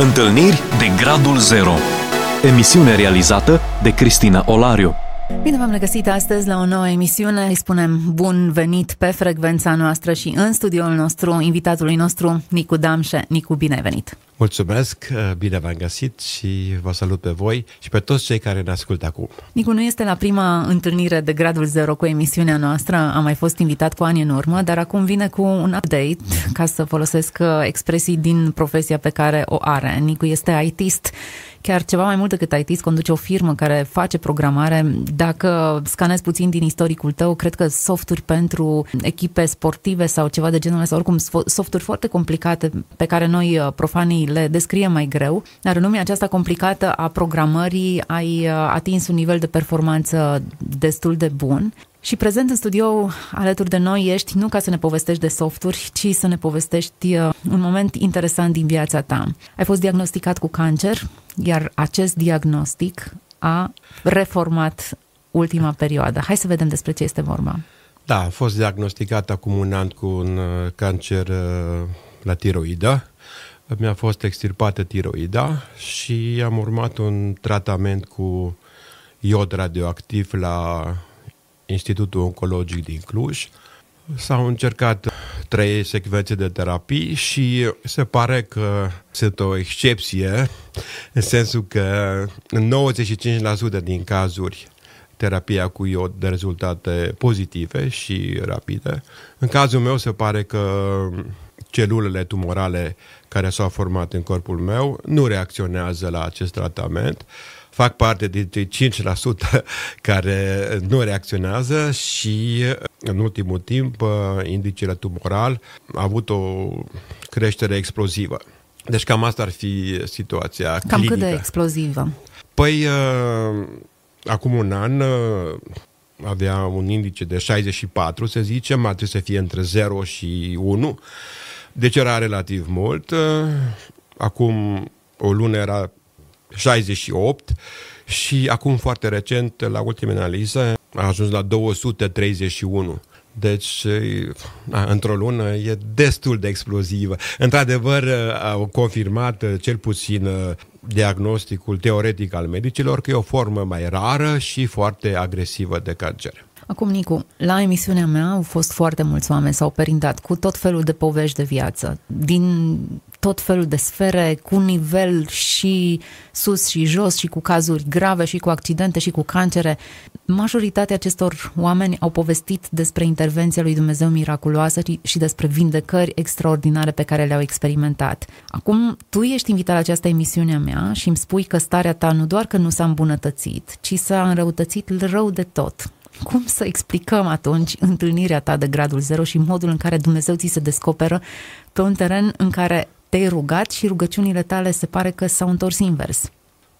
Întâlniri de Gradul Zero Emisiune realizată de Cristina Olariu Bine v-am regăsit astăzi la o nouă emisiune. Îi spunem bun venit pe frecvența noastră și în studioul nostru, invitatului nostru, Nicu Damșe. Nicu, bine ai venit! Mulțumesc, bine v-am găsit și vă salut pe voi și pe toți cei care ne ascultă acum. Nicu, nu este la prima întâlnire de Gradul Zero cu emisiunea noastră, am mai fost invitat cu ani în urmă, dar acum vine cu un update, ca să folosesc uh, expresii din profesia pe care o are. Nicu este ITist chiar ceva mai mult decât IT, conduce o firmă care face programare. Dacă scanezi puțin din istoricul tău, cred că softuri pentru echipe sportive sau ceva de genul ăsta, oricum softuri foarte complicate pe care noi uh, profanii le descriem mai greu, dar în lumea aceasta complicată a programării ai uh, atins un nivel de performanță destul de bun. Și prezent în studio alături de noi ești nu ca să ne povestești de softuri, ci să ne povestești uh, un moment interesant din viața ta. Ai fost diagnosticat cu cancer, iar acest diagnostic a reformat ultima perioadă. Hai să vedem despre ce este vorba. Da, am fost diagnosticat acum un an cu un uh, cancer uh, la tiroidă. Mi-a fost extirpată tiroida și am urmat un tratament cu iod radioactiv la Institutul Oncologic din Cluj. S-au încercat trei secvențe de terapii și se pare că sunt o excepție, în sensul că în 95% din cazuri terapia cu iod de rezultate pozitive și rapide. În cazul meu se pare că celulele tumorale care s-au format în corpul meu nu reacționează la acest tratament fac parte dintre 5% care nu reacționează și în ultimul timp indicele tumoral a avut o creștere explozivă. Deci cam asta ar fi situația Cam clinică. cât de explozivă? Păi, uh, acum un an uh, avea un indice de 64, să zicem, ar trebui să fie între 0 și 1, deci era relativ mult. Uh, acum o lună era 68 și acum foarte recent, la ultima analiză, a ajuns la 231. Deci, într-o lună e destul de explozivă. Într-adevăr, au confirmat cel puțin diagnosticul teoretic al medicilor că e o formă mai rară și foarte agresivă de cancer. Acum, Nicu, la emisiunea mea au fost foarte mulți oameni, s-au perindat cu tot felul de povești de viață, din tot felul de sfere, cu nivel și sus și jos și cu cazuri grave și cu accidente și cu cancere. Majoritatea acestor oameni au povestit despre intervenția lui Dumnezeu miraculoasă și despre vindecări extraordinare pe care le-au experimentat. Acum, tu ești invitat la această emisiune a mea și îmi spui că starea ta nu doar că nu s-a îmbunătățit, ci s-a înrăutățit rău de tot. Cum să explicăm atunci întâlnirea ta de gradul zero și modul în care Dumnezeu ți se descoperă pe un teren în care te-ai rugat și rugăciunile tale se pare că s-au întors invers?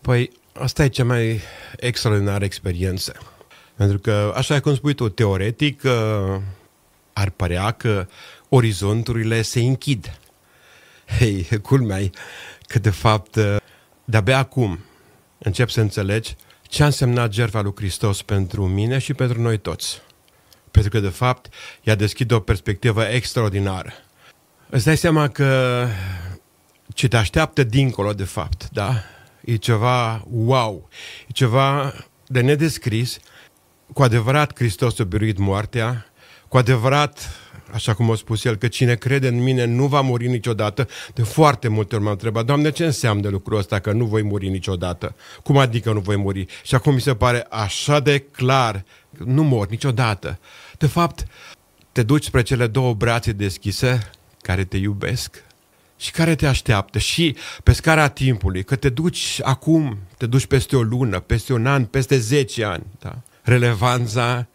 Păi, asta e cea mai extraordinară experiență. Pentru că, așa cum spui tu, teoretic, uh, ar părea că orizonturile se închid. Hei, culmea că de fapt, uh, de-abia acum încep să înțelegi ce a însemnat jertfa lui Hristos pentru mine și pentru noi toți. Pentru că, de fapt, ea deschide o perspectivă extraordinară. Îți dai seama că ce te așteaptă dincolo, de fapt, da? E ceva wow, e ceva de nedescris. Cu adevărat Hristos a biruit moartea, cu adevărat așa cum a spus el, că cine crede în mine nu va muri niciodată. De foarte multe ori m-am întrebat, Doamne, ce înseamnă lucrul ăsta că nu voi muri niciodată? Cum adică nu voi muri? Și acum mi se pare așa de clar, nu mor niciodată. De fapt, te duci spre cele două brațe deschise care te iubesc și care te așteaptă și pe scara timpului, că te duci acum, te duci peste o lună, peste un an, peste 10 ani. Da? Relevanța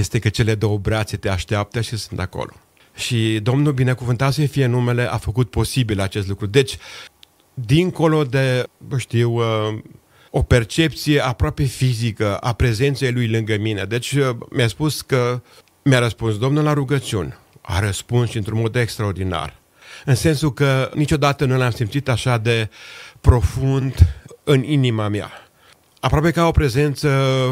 este că cele două brațe te așteaptă și sunt acolo. Și Domnul binecuvântat să fie numele a făcut posibil acest lucru. Deci, dincolo de, știu, uh, o percepție aproape fizică a prezenței lui lângă mine. Deci uh, mi-a spus că mi-a răspuns Domnul la rugăciuni. A răspuns și într-un mod extraordinar. În sensul că niciodată nu l-am simțit așa de profund în inima mea aproape ca o prezență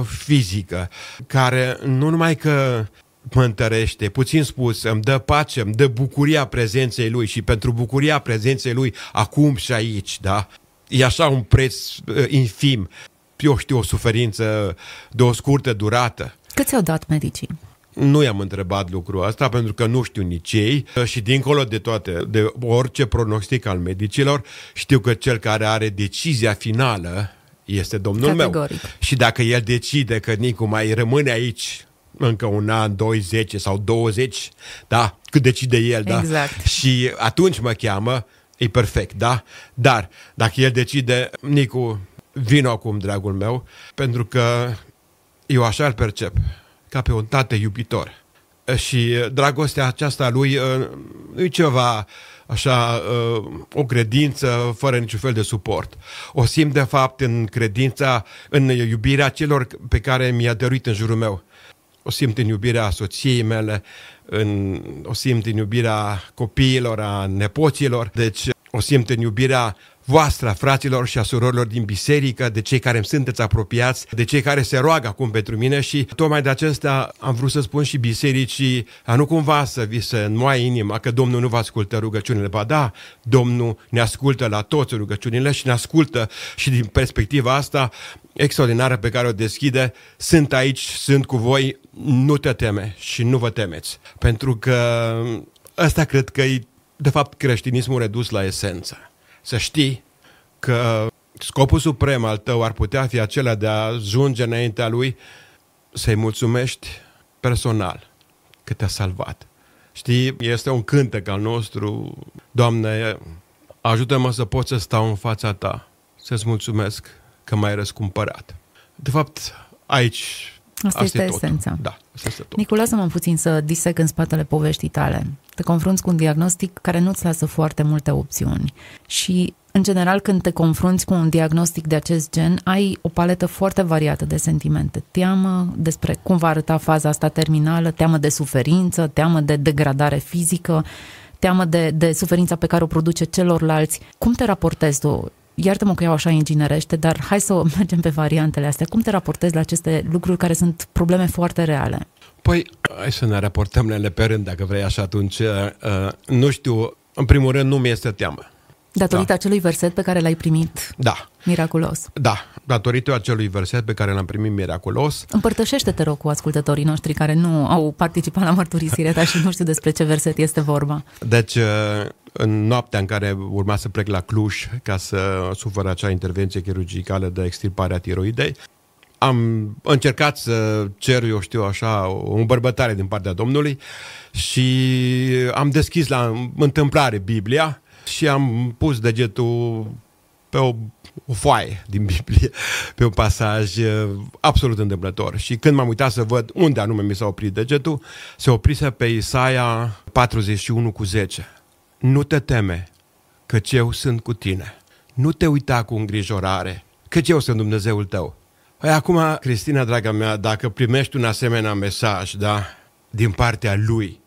fizică, care nu numai că mă întărește, puțin spus, îmi dă pace, îmi dă bucuria prezenței Lui și pentru bucuria prezenței Lui acum și aici, da? E așa un preț uh, infim, eu știu, o suferință de o scurtă durată. Cât ți-au dat medicii? Nu i-am întrebat lucrul ăsta pentru că nu știu nici ei și dincolo de toate, de orice pronostic al medicilor, știu că cel care are decizia finală este Domnul Categoric. meu. Și dacă el decide că Nicu mai rămâne aici încă un an, 2, 10 sau 20, da, cât decide el, da? Exact. Și atunci mă cheamă, e perfect, da? Dar dacă el decide, Nicu, vino acum, dragul meu, pentru că eu așa îl percep, ca pe un tată iubitor. Și dragostea aceasta lui nu e ceva așa, o credință fără niciun fel de suport. O simt de fapt în credința, în iubirea celor pe care mi-a dăruit în jurul meu. O simt în iubirea soției mele, în, o simt în iubirea copiilor, a nepoților, deci o simt în iubirea voastră, fraților și a surorilor din biserică, de cei care îmi sunteți apropiați, de cei care se roagă acum pentru mine și tocmai de acesta am vrut să spun și bisericii, a nu cumva să vi se înmoaie inima că Domnul nu vă ascultă rugăciunile. Ba da, Domnul ne ascultă la toți rugăciunile și ne ascultă și din perspectiva asta extraordinară pe care o deschide, sunt aici, sunt cu voi, nu te teme și nu vă temeți. Pentru că ăsta cred că e de fapt creștinismul redus la esență să știi că scopul suprem al tău ar putea fi acela de a ajunge înaintea lui să-i mulțumești personal că te-a salvat. Știi, este un cântec al nostru, Doamne, ajută-mă să pot să stau în fața Ta, să-ți mulțumesc că m-ai răscumpărat. De fapt, aici Asta, asta este esența. Da, asta este tot. Nicu, lasă-mă puțin să disec în spatele poveștii tale. Te confrunți cu un diagnostic care nu-ți lasă foarte multe opțiuni și în general, când te confrunți cu un diagnostic de acest gen, ai o paletă foarte variată de sentimente. Teamă despre cum va arăta faza asta terminală, teamă de suferință, teamă de degradare fizică, teamă de, de suferința pe care o produce celorlalți. Cum te raportezi tu iartă-mă că iau așa inginerește, dar hai să mergem pe variantele astea. Cum te raportezi la aceste lucruri care sunt probleme foarte reale? Păi, hai să ne raportăm ele pe rând, dacă vrei așa atunci. Uh, uh, nu știu, în primul rând nu mi este teamă. Datorită da. acelui verset pe care l-ai primit da. miraculos. Da, datorită acelui verset pe care l-am primit miraculos. Împărtășește-te, rog, cu ascultătorii noștri care nu au participat la mărturisirea ta și nu știu despre ce verset este vorba. Deci, uh, în noaptea în care urma să plec la Cluj ca să sufăr acea intervenție chirurgicală de extirpare a tiroidei, am încercat să cer, eu știu așa, o îmbărbătare din partea Domnului și am deschis la întâmplare Biblia și am pus degetul pe o, o foaie din Biblie, pe un pasaj uh, absolut întâmplător. Și când m-am uitat să văd unde anume mi s-a oprit degetul, se oprise pe Isaia 41 cu 10. Nu te teme, căci eu sunt cu tine. Nu te uita cu îngrijorare, căci eu sunt Dumnezeul tău. Păi acum, Cristina, draga mea, dacă primești un asemenea mesaj, da, din partea lui,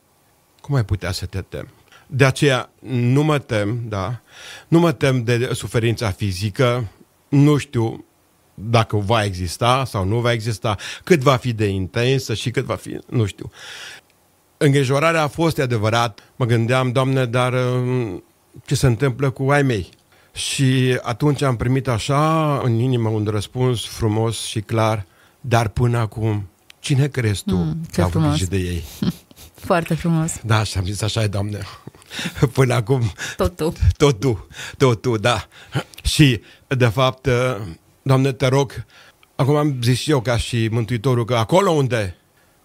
cum ai putea să te temi? De aceea nu mă tem, da, nu mă tem de suferința fizică, nu știu dacă va exista sau nu va exista, cât va fi de intensă și cât va fi, nu știu. Îngrijorarea a fost adevărat. Mă gândeam, Doamne, dar um, ce se întâmplă cu ai mei? Și atunci am primit așa în inimă un răspuns frumos și clar, dar până acum, cine crezi tu mm, că a grijă de ei? Foarte frumos. Da, și am zis așa e, Doamne. Până acum... Tot tu. Tot tu, tot tu, da. Și, de fapt, uh, Doamne, te rog, acum am zis și eu ca și Mântuitorul că acolo unde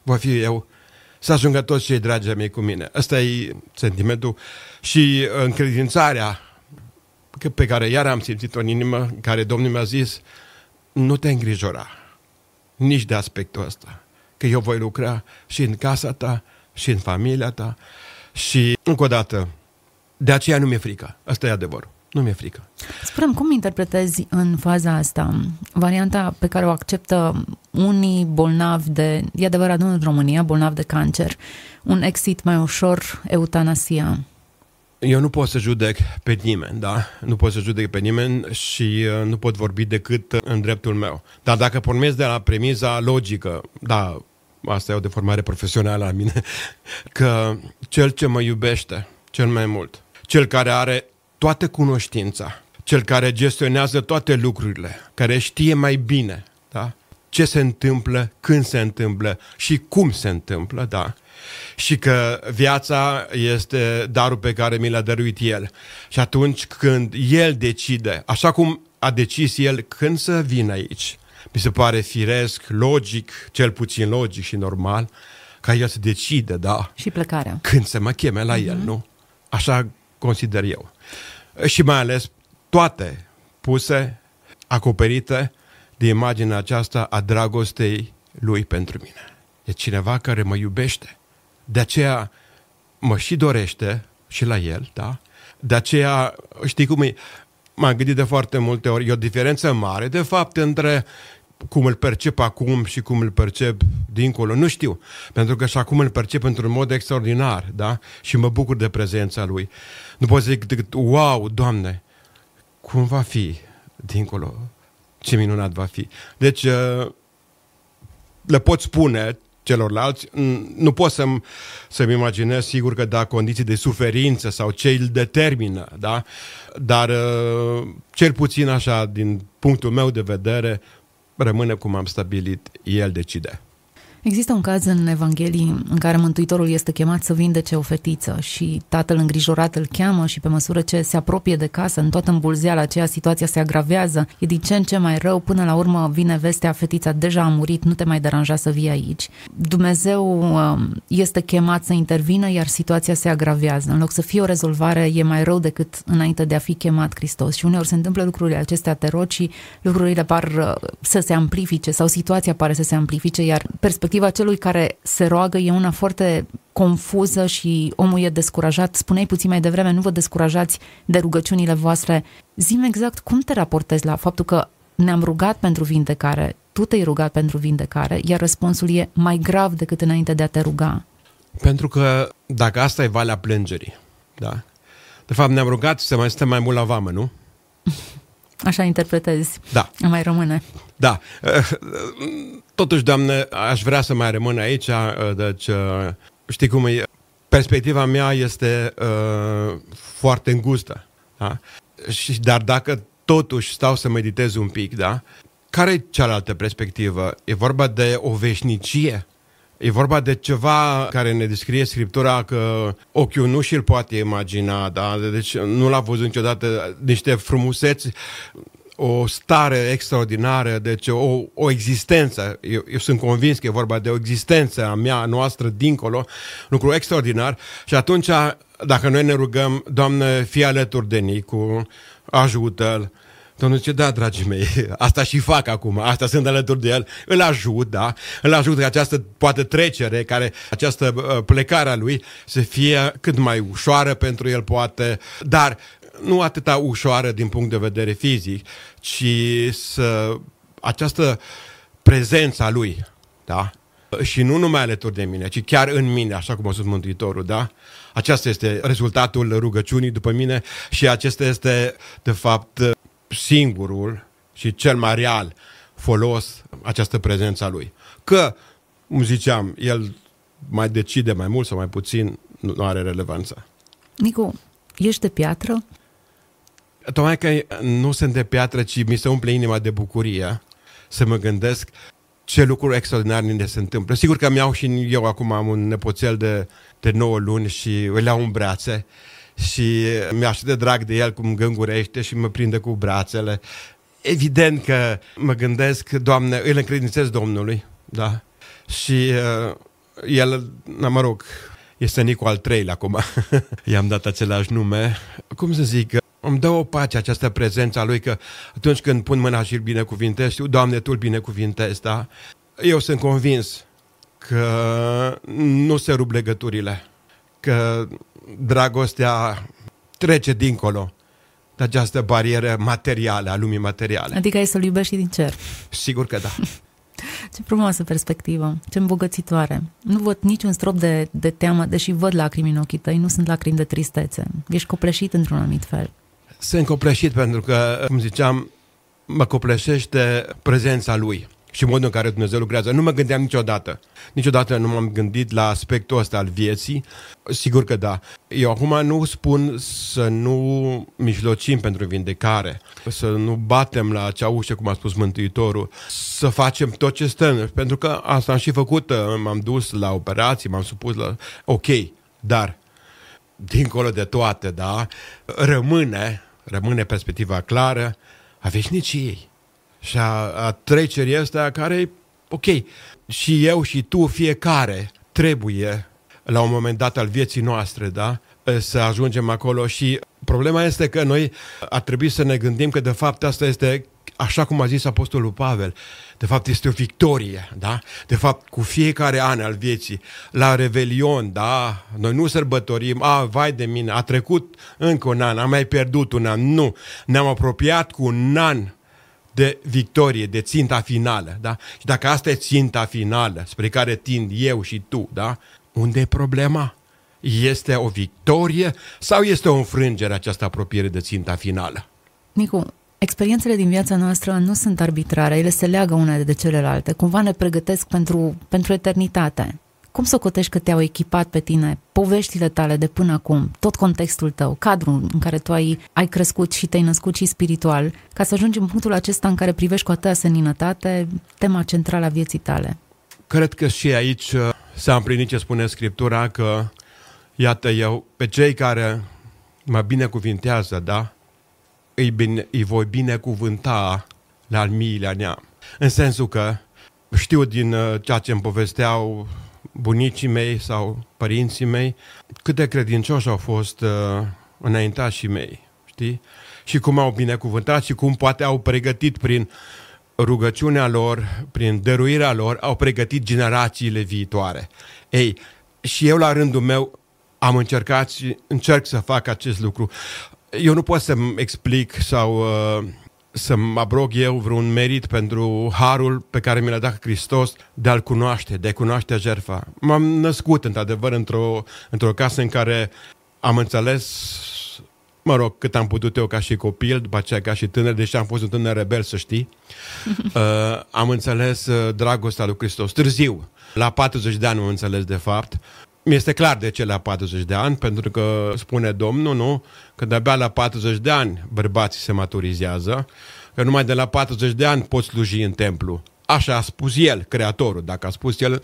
voi fi eu, să ajungă toți cei dragi mei cu mine. Ăsta e sentimentul și încredințarea pe care iar am simțit-o în inimă, care Domnul mi-a zis, nu te îngrijora nici de aspectul ăsta, că eu voi lucra și în casa ta, și în familia ta și, încă o dată, de aceea nu mi-e frică. Asta e adevărul. Nu mi-e frică. spune cum interpretezi în faza asta varianta pe care o acceptă unii bolnavi de, e adevărat, nu în România, bolnavi de cancer, un exit mai ușor, eutanasia? Eu nu pot să judec pe nimeni, da? Nu pot să judec pe nimeni și uh, nu pot vorbi decât în dreptul meu. Dar dacă pornesc de la premiza logică, da, asta e o deformare profesională a mine, că cel ce mă iubește cel mai mult, cel care are toată cunoștința, cel care gestionează toate lucrurile, care știe mai bine da? ce se întâmplă, când se întâmplă și cum se întâmplă, da? și că viața este darul pe care mi l-a dăruit El. Și atunci când El decide, așa cum a decis El când să vină aici, mi se pare firesc, logic, cel puțin logic și normal, ca El să decide, da? Și plecarea. Când să mă cheme la mm-hmm. El, nu? Așa consider eu. Și mai ales toate puse, acoperite de imaginea aceasta a dragostei Lui pentru mine. E cineva care mă iubește de aceea mă și dorește și la el, da? De aceea, știi cum e, m-am gândit de foarte multe ori, e o diferență mare, de fapt, între cum îl percep acum și cum îl percep dincolo, nu știu. Pentru că și acum îl percep într-un mod extraordinar, da? Și mă bucur de prezența lui. Nu pot zic decât, wow, Doamne, cum va fi dincolo? Ce minunat va fi. Deci, uh, le pot spune celorlalți. Nu pot să-mi, să-mi imaginez, sigur că da, condiții de suferință sau ce îl determină, da? Dar uh, cel puțin așa, din punctul meu de vedere, rămâne cum am stabilit, el decide. Există un caz în Evanghelii în care Mântuitorul este chemat să vindece o fetiță și tatăl îngrijorat îl cheamă și pe măsură ce se apropie de casă, în toată îmbulzeala aceea, situația se agravează, e din ce în ce mai rău, până la urmă vine vestea, fetița deja a murit, nu te mai deranja să vii aici. Dumnezeu um, este chemat să intervină, iar situația se agravează. În loc să fie o rezolvare, e mai rău decât înainte de a fi chemat Hristos. Și uneori se întâmplă lucrurile acestea te rog și lucrurile par uh, să se amplifice sau situația pare să se amplifice, iar perspectiva perspectiva celui care se roagă e una foarte confuză și omul e descurajat. Spuneai puțin mai devreme, nu vă descurajați de rugăciunile voastre. Zim exact cum te raportezi la faptul că ne-am rugat pentru vindecare, tu te-ai rugat pentru vindecare, iar răspunsul e mai grav decât înainte de a te ruga. Pentru că dacă asta e valea plângerii, da? De fapt, ne-am rugat să mai stăm mai mult la vamă, nu? Așa interpretezi. Da. Mai rămâne. Da. Totuși, Doamne, aș vrea să mai rămân aici, deci, știi cum e, perspectiva mea este uh, foarte îngustă, da? Și, dar dacă totuși stau să meditez un pic, da? Care e cealaltă perspectivă? E vorba de o veșnicie? E vorba de ceva care ne descrie Scriptura că ochiul nu și-l poate imagina, da? deci nu l-a văzut niciodată niște frumuseți o stare extraordinară, deci o, o existență. Eu, eu sunt convins că e vorba de o existență a mea, a noastră, dincolo, lucru extraordinar. Și atunci, dacă noi ne rugăm, Doamne, fii alături de Nicu, ajută-l, Domnul zice, da, dragii mei, asta și fac acum, asta sunt alături de el, îl ajut, da, îl ajut că această poate trecere, care, această uh, plecare a lui să fie cât mai ușoară pentru el, poate, dar nu atâta ușoară din punct de vedere fizic, ci să această prezența lui, da? Și nu numai alături de mine, ci chiar în mine, așa cum a spus Mântuitorul, da? Aceasta este rezultatul rugăciunii după mine și acesta este, de fapt, singurul și cel mai real folos această prezență a lui. Că, cum ziceam, el mai decide mai mult sau mai puțin, nu are relevanță. Nicu, ești de piatră? Tocmai că nu sunt de piatră, ci mi se umple inima de bucurie să mă gândesc ce lucruri extraordinare ne se întâmplă. Sigur că mi-au și eu acum am un nepoțel de, de 9 luni și îl iau în brațe și mi-e așa de drag de el cum gângurește și mă prinde cu brațele. Evident că mă gândesc, Doamne, îl încredințez Domnului, da? Și uh, el, na, mă rog, este Nicu al treilea acum. I-am dat același nume. Cum să zic, îmi dă o pace această prezență a lui că atunci când pun mâna și îl binecuvintez, știu, Doamne, Tu îl binecuvintezi, da? Eu sunt convins că nu se rup legăturile, că dragostea trece dincolo de această barieră materială, a lumii materiale. Adică ai să-L iubești din cer. Sigur că da. Ce frumoasă perspectivă, ce îmbogățitoare. Nu văd niciun strop de, de teamă, deși văd lacrimi în ochii tăi, nu sunt lacrimi de tristețe. Ești copleșit într-un anumit fel. Sunt copleșit pentru că, cum ziceam, mă copleșește prezența lui. și modul în care Dumnezeu lucrează. Nu mă gândeam niciodată. Niciodată nu m-am gândit la aspectul ăsta al vieții. Sigur că da. Eu acum nu spun să nu mijlocim pentru vindecare, să nu batem la acea ușă, cum a spus Mântuitorul, să facem tot ce stăm. Pentru că asta am și făcut. M-am dus la operații, m-am supus la... Ok, dar dincolo de toate, da, rămâne, rămâne perspectiva clară a veșniciei și a, a trecerii astea care e ok. Și eu și tu, fiecare, trebuie la un moment dat al vieții noastre, da? Să ajungem acolo și problema este că noi ar trebui să ne gândim că de fapt asta este așa cum a zis Apostolul Pavel, de fapt este o victorie, da? De fapt, cu fiecare an al vieții, la Revelion, da? Noi nu sărbătorim, a, vai de mine, a trecut încă un an, am mai pierdut un an, nu. Ne-am apropiat cu un an de victorie, de ținta finală, da? Și dacă asta e ținta finală spre care tind eu și tu, da? Unde e problema? Este o victorie sau este o înfrângere această apropiere de ținta finală? Nicu, experiențele din viața noastră nu sunt arbitrare, ele se leagă unele de celelalte, cumva ne pregătesc pentru, pentru eternitate. Cum să cotești că te-au echipat pe tine poveștile tale de până acum, tot contextul tău, cadrul în care tu ai, ai crescut și te-ai născut și spiritual, ca să ajungi în punctul acesta în care privești cu atâta seninătate tema centrală a vieții tale? Cred că și aici uh, s-a împlinit ce spune Scriptura, că iată eu, pe cei care mă binecuvintează, da, îi, bine, îi voi binecuvânta la al miilea neam. În sensul că știu din uh, ceea ce îmi povesteau bunicii mei sau părinții mei, cât de credincioși au fost uh, înaintașii mei, știi? Și cum au binecuvântat și cum poate au pregătit prin rugăciunea lor, prin dăruirea lor, au pregătit generațiile viitoare. Ei, și eu la rândul meu am încercat și încerc să fac acest lucru. Eu nu pot să-mi explic sau uh, să mă abrog eu vreun merit pentru harul pe care mi l-a dat Hristos de a-L cunoaște, de a cunoaște jertfa. M-am născut, într-adevăr, într-o, într-o casă în care am înțeles mă rog, cât am putut eu ca și copil, după aceea ca și tânăr, deși am fost un tânăr rebel, să știi, uh, am înțeles uh, dragostea lui Hristos. Târziu, la 40 de ani am înțeles de fapt, mi-este clar de ce la 40 de ani, pentru că spune Domnul, nu, că de-abia la 40 de ani bărbații se maturizează, că numai de la 40 de ani poți sluji în templu. Așa a spus el, creatorul. Dacă a spus el,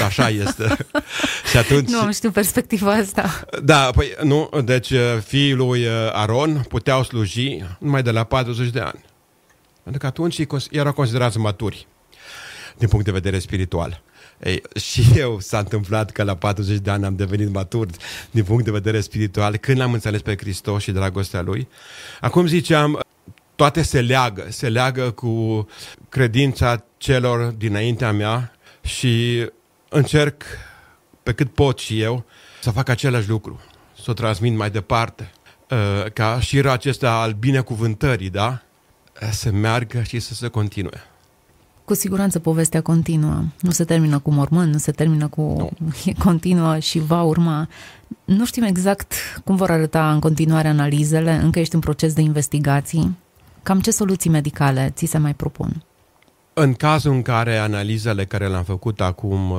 100% așa este. și atunci... Nu am știut perspectiva asta. Da, păi nu, deci uh, fiii lui uh, Aron puteau sluji numai de la 40 de ani. Pentru că atunci erau considerați maturi din punct de vedere spiritual. Ei, și eu s-a întâmplat că la 40 de ani am devenit matur din punct de vedere spiritual, când l-am înțeles pe Hristos și dragostea Lui. Acum ziceam, toate se leagă, se leagă cu credința celor dinaintea mea și încerc pe cât pot și eu să fac același lucru, să o transmit mai departe, uh, ca șirul acesta al binecuvântării, da? Să meargă și să se continue. Cu siguranță povestea continuă. Nu se termină cu mormânt, nu se termină cu... No. E continuă și va urma. Nu știm exact cum vor arăta în continuare analizele, încă ești în proces de investigații. Cam ce soluții medicale ți se mai propun? În cazul în care analizele care le-am făcut acum, uh,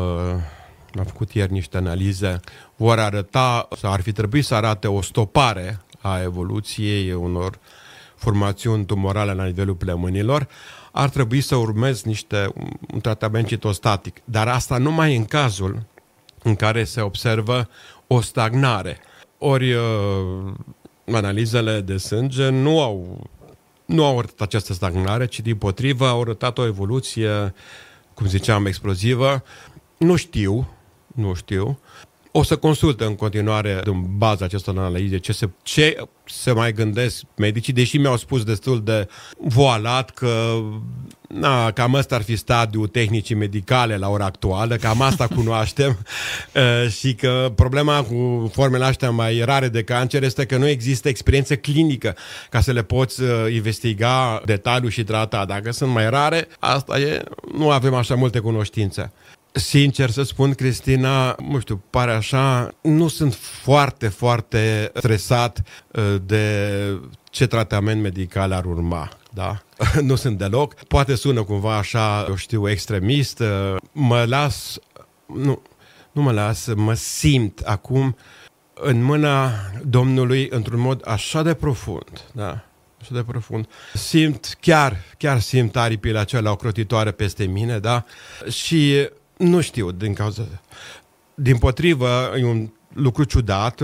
am făcut ieri niște analize, vor arăta, sau ar fi trebuit să arate o stopare a evoluției unor formațiuni tumorale la nivelul plămânilor, ar trebui să urmezi niște, un tratament citostatic. Dar asta numai în cazul în care se observă o stagnare. Ori uh, analizele de sânge nu au, nu au arătat această stagnare, ci din potrivă au arătat o evoluție, cum ziceam, explozivă. Nu știu, nu știu, o să consultă în continuare în baza acestor analize ce se, ce se mai gândesc medicii, deși mi-au spus destul de voalat că na, cam ăsta ar fi stadiul tehnicii medicale la ora actuală, cam asta cunoaștem și că problema cu formele astea mai rare de cancer este că nu există experiență clinică ca să le poți investiga detaliu și trata. Dacă sunt mai rare, asta e, nu avem așa multe cunoștințe. Sincer să spun, Cristina, nu știu, pare așa, nu sunt foarte, foarte stresat uh, de ce tratament medical ar urma. Da? nu sunt deloc. Poate sună cumva așa, eu știu, extremist. Uh, mă las, nu, nu mă las, mă simt acum în mâna Domnului într-un mod așa de profund. Da? așa de profund. Simt, chiar, chiar simt aripile acelea ocrotitoare peste mine, da? Și nu știu din cauza... Din potrivă, e un lucru ciudat,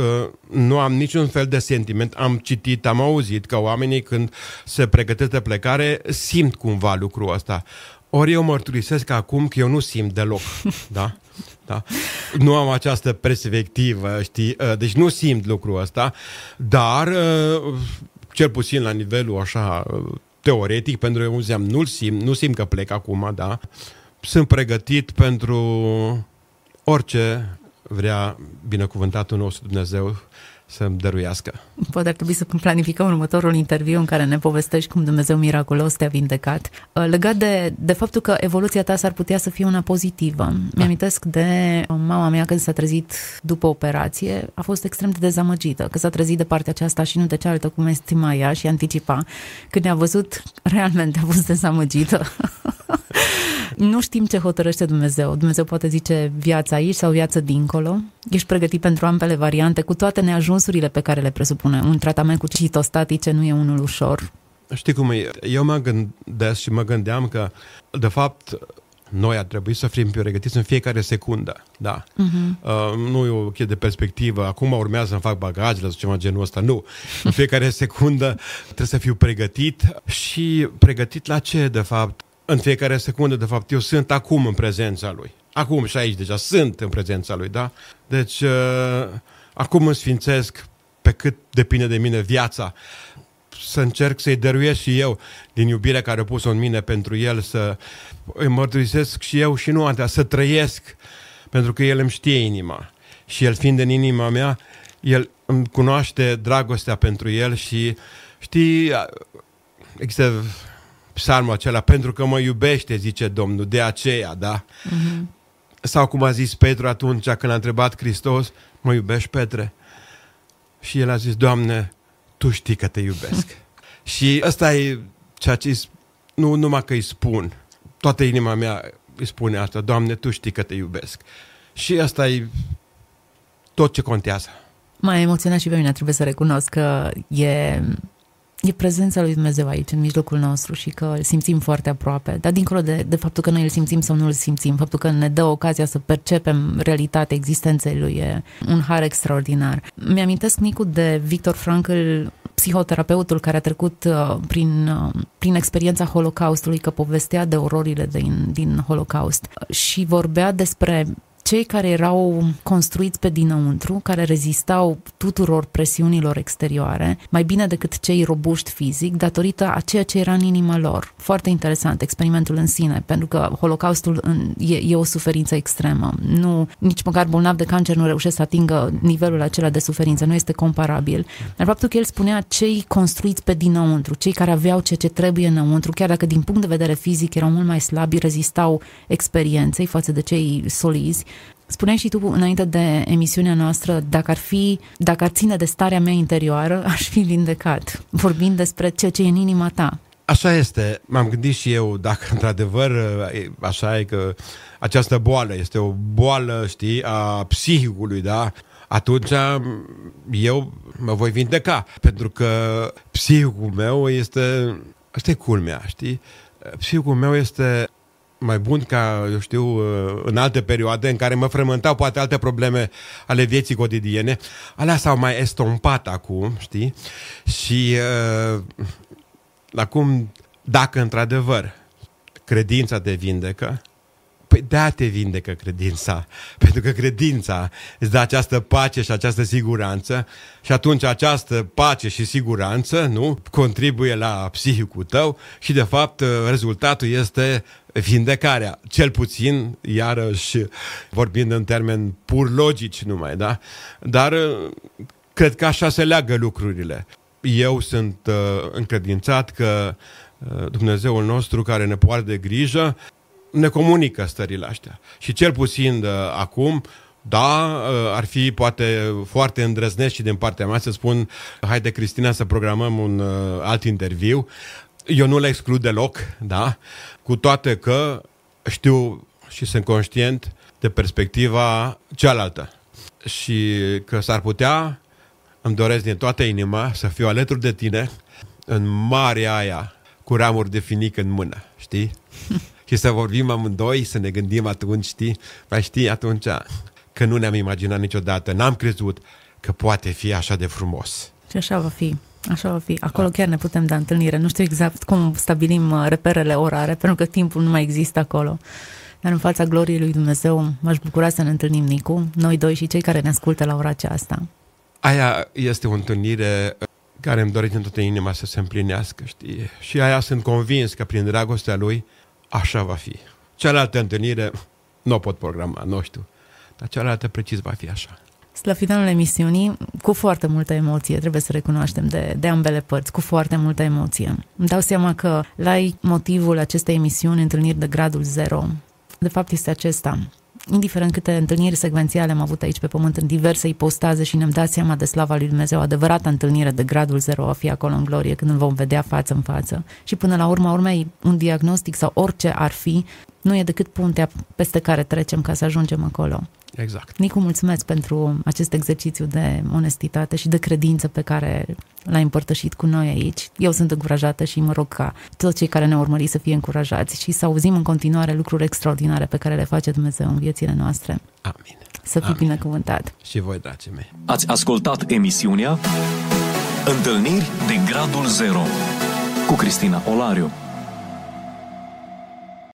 nu am niciun fel de sentiment, am citit, am auzit că oamenii când se pregătesc de plecare simt cumva lucrul ăsta. Ori eu mărturisesc acum că eu nu simt deloc, da? Da? Nu am această perspectivă, știi? Deci nu simt lucrul ăsta, dar cel puțin la nivelul așa teoretic, pentru că eu nu simt, nu simt că plec acum, da? Sunt pregătit pentru orice vrea binecuvântatul nostru Dumnezeu să-mi dăruiască. Poate ar trebui să planificăm următorul interviu în care ne povestești cum Dumnezeu miraculos te-a vindecat. Uh, legat de, de faptul că evoluția ta s-ar putea să fie una pozitivă. Da. Mi-amintesc de mama mea când s-a trezit după operație, a fost extrem de dezamăgită, că s-a trezit de partea aceasta și nu de cealaltă cum estima ea și anticipa. Când ne-a văzut, realmente a fost dezamăgită. nu știm ce hotărăște Dumnezeu. Dumnezeu poate zice viața aici sau viață dincolo. Ești pregătit pentru ambele variante, cu toate neajunsurile pe care le presupune. Un tratament cu citostatice nu e unul ușor. Știi cum e? Eu mă gândesc și mă gândeam că, de fapt, noi ar trebui să fim pregătiți în fiecare secundă, da. Uh-huh. Uh, nu e o chestie de perspectivă, acum urmează să-mi fac bagajele sau ceva genul ăsta, nu. În fiecare secundă trebuie să fiu pregătit și pregătit la ce, de fapt? în fiecare secundă, de fapt, eu sunt acum în prezența lui. Acum și aici deja sunt în prezența lui, da? Deci, uh, acum îmi sfințesc pe cât depinde de mine viața, să încerc să-i dăruiesc și eu din iubirea care a pus-o în mine pentru el, să îi mărturisesc și eu și nu atâta, să trăiesc, pentru că el îmi știe inima. Și el fiind în inima mea, el îmi cunoaște dragostea pentru el și știi, există psalmul acela, pentru că mă iubește, zice Domnul, de aceea, da? Uh-huh. Sau cum a zis Petru atunci când a întrebat Hristos, mă iubești, Petre? Și el a zis, Doamne, Tu știi că te iubesc. și ăsta e ceea ce nu numai că îi spun, toată inima mea îi spune asta, Doamne, Tu știi că te iubesc. Și asta e tot ce contează. M-a emoționat și pe mine, trebuie să recunosc că e e prezența lui Dumnezeu aici, în mijlocul nostru și că îl simțim foarte aproape. Dar dincolo de, de faptul că noi îl simțim sau nu îl simțim, faptul că ne dă ocazia să percepem realitatea existenței lui e un har extraordinar. Mi-amintesc, Nicu, de Victor Frankl, psihoterapeutul care a trecut uh, prin, uh, prin experiența Holocaustului, că povestea de ororile din, din Holocaust și vorbea despre cei care erau construiți pe dinăuntru, care rezistau tuturor presiunilor exterioare, mai bine decât cei robuști fizic, datorită a ceea ce era în inima lor. Foarte interesant experimentul în sine, pentru că Holocaustul e, e o suferință extremă. Nu, nici măcar bolnav de cancer nu reușește să atingă nivelul acela de suferință, nu este comparabil. Dar faptul că el spunea cei construiți pe dinăuntru, cei care aveau ceea ce trebuie înăuntru, chiar dacă din punct de vedere fizic erau mult mai slabi, rezistau experienței față de cei solizi, Spuneai și tu înainte de emisiunea noastră, dacă ar fi, dacă ar ține de starea mea interioară, aș fi vindecat, vorbind despre ceea ce e în inima ta. Așa este. M-am gândit și eu dacă într-adevăr așa e că această boală este o boală, știi, a psihicului, da? Atunci eu mă voi vindeca, pentru că psihicul meu este, asta e culmea, știi? Psihicul meu este mai bun ca, eu știu, uh, în alte perioade în care mă frământau poate alte probleme ale vieții cotidiene. Alea s-au mai estompat acum, știi? Și uh, acum, dacă într-adevăr credința te vindecă, Păi de te vindecă credința, pentru că credința îți dă această pace și această siguranță și atunci această pace și siguranță, nu, contribuie la psihicul tău și de fapt rezultatul este vindecarea, cel puțin, iarăși vorbind în termeni pur logici numai, da? Dar cred că așa se leagă lucrurile. Eu sunt uh, încredințat că uh, Dumnezeul nostru care ne poartă de grijă ne comunică stările astea. Și cel puțin de acum, da, uh, ar fi poate foarte îndrăznesc și din partea mea să spun haide Cristina să programăm un uh, alt interviu. Eu nu le exclud deloc, da, cu toate că știu și sunt conștient de perspectiva cealaltă și că s-ar putea, îmi doresc din toată inima să fiu alături de tine în marea aia cu ramuri de finic în mână, știi? și să vorbim amândoi, să ne gândim atunci, știi? Mai știi, atunci că nu ne-am imaginat niciodată, n-am crezut că poate fi așa de frumos. Și așa va fi. Așa va fi. Acolo da. chiar ne putem da întâlnire. Nu știu exact cum stabilim uh, reperele orare, pentru că timpul nu mai există acolo. Dar în fața gloriei lui Dumnezeu m-aș bucura să ne întâlnim, Nicu, noi doi și cei care ne ascultă la ora aceasta. Aia este o întâlnire uh, care îmi dorește în toată inima să se împlinească, știi? Și aia sunt convins că prin dragostea lui așa va fi. Cealaltă întâlnire nu o pot programa, nu știu. Dar cealaltă precis va fi așa. La finalul emisiunii, cu foarte multă emoție, trebuie să recunoaștem, de, de ambele părți, cu foarte multă emoție. Îmi dau seama că la motivul acestei emisiuni, întâlniri de gradul zero, de fapt este acesta. Indiferent câte întâlniri secvențiale am avut aici pe pământ în diverse ipostaze și ne-am dat seama de slava lui Dumnezeu, adevărata întâlnire de gradul zero va fi acolo în glorie când îl vom vedea față în față. Și până la urma urmei, un diagnostic sau orice ar fi, nu e decât puntea peste care trecem ca să ajungem acolo. Exact. Nicu, mulțumesc pentru acest exercițiu de onestitate și de credință pe care l-ai împărtășit cu noi aici. Eu sunt încurajată și mă rog ca toți cei care ne urmări să fie încurajați și să auzim în continuare lucruri extraordinare pe care le face Dumnezeu în viețile noastre. Amin. Să fii binecuvântat. Și voi, dragii mei. Ați ascultat emisiunea Întâlniri de Gradul Zero cu Cristina Olariu.